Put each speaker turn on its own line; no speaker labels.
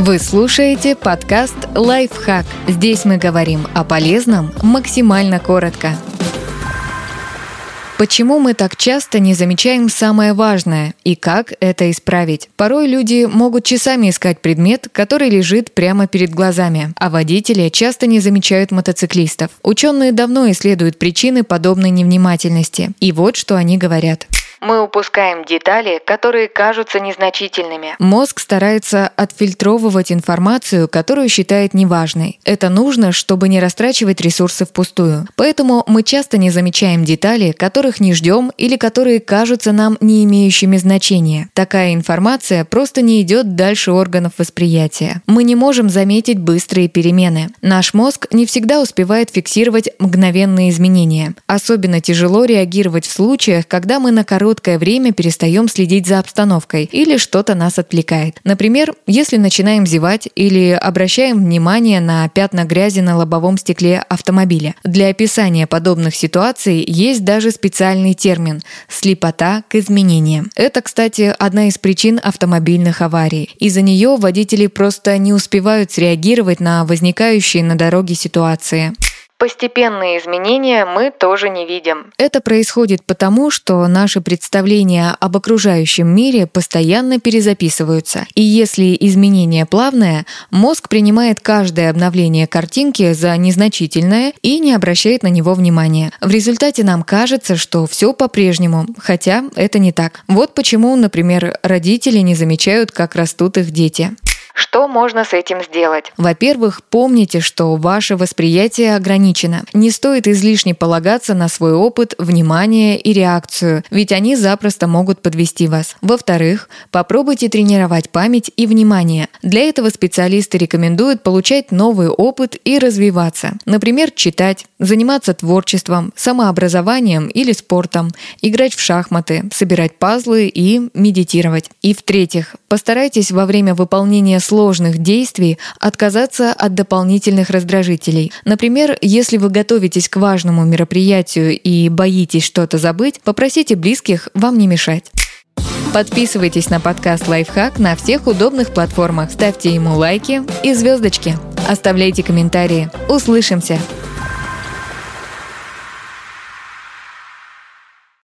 Вы слушаете подкаст «Лайфхак». Здесь мы говорим о полезном максимально коротко. Почему мы так часто не замечаем самое важное и как это исправить? Порой люди могут часами искать предмет, который лежит прямо перед глазами, а водители часто не замечают мотоциклистов. Ученые давно исследуют причины подобной невнимательности. И вот что они говорят
мы упускаем детали, которые кажутся незначительными.
Мозг старается отфильтровывать информацию, которую считает неважной. Это нужно, чтобы не растрачивать ресурсы впустую. Поэтому мы часто не замечаем детали, которых не ждем или которые кажутся нам не имеющими значения. Такая информация просто не идет дальше органов восприятия. Мы не можем заметить быстрые перемены. Наш мозг не всегда успевает фиксировать мгновенные изменения. Особенно тяжело реагировать в случаях, когда мы на короткий короткое время перестаем следить за обстановкой или что-то нас отвлекает. Например, если начинаем зевать или обращаем внимание на пятна грязи на лобовом стекле автомобиля. Для описания подобных ситуаций есть даже специальный термин – слепота к изменениям. Это, кстати, одна из причин автомобильных аварий. Из-за нее водители просто не успевают среагировать на возникающие на дороге ситуации.
Постепенные изменения мы тоже не видим.
Это происходит потому, что наши представления об окружающем мире постоянно перезаписываются. И если изменение плавное, мозг принимает каждое обновление картинки за незначительное и не обращает на него внимания. В результате нам кажется, что все по-прежнему, хотя это не так. Вот почему, например, родители не замечают, как растут их дети.
Что можно с этим сделать?
Во-первых, помните, что ваше восприятие ограничено. Не стоит излишне полагаться на свой опыт, внимание и реакцию, ведь они запросто могут подвести вас. Во-вторых, попробуйте тренировать память и внимание. Для этого специалисты рекомендуют получать новый опыт и развиваться. Например, читать, заниматься творчеством, самообразованием или спортом, играть в шахматы, собирать пазлы и медитировать. И в-третьих, постарайтесь во время выполнения сложных действий отказаться от дополнительных раздражителей. Например, если вы готовитесь к важному мероприятию и боитесь что-то забыть, попросите близких вам не мешать. Подписывайтесь на подкаст «Лайфхак» на всех удобных платформах, ставьте ему лайки и звездочки. Оставляйте комментарии. Услышимся!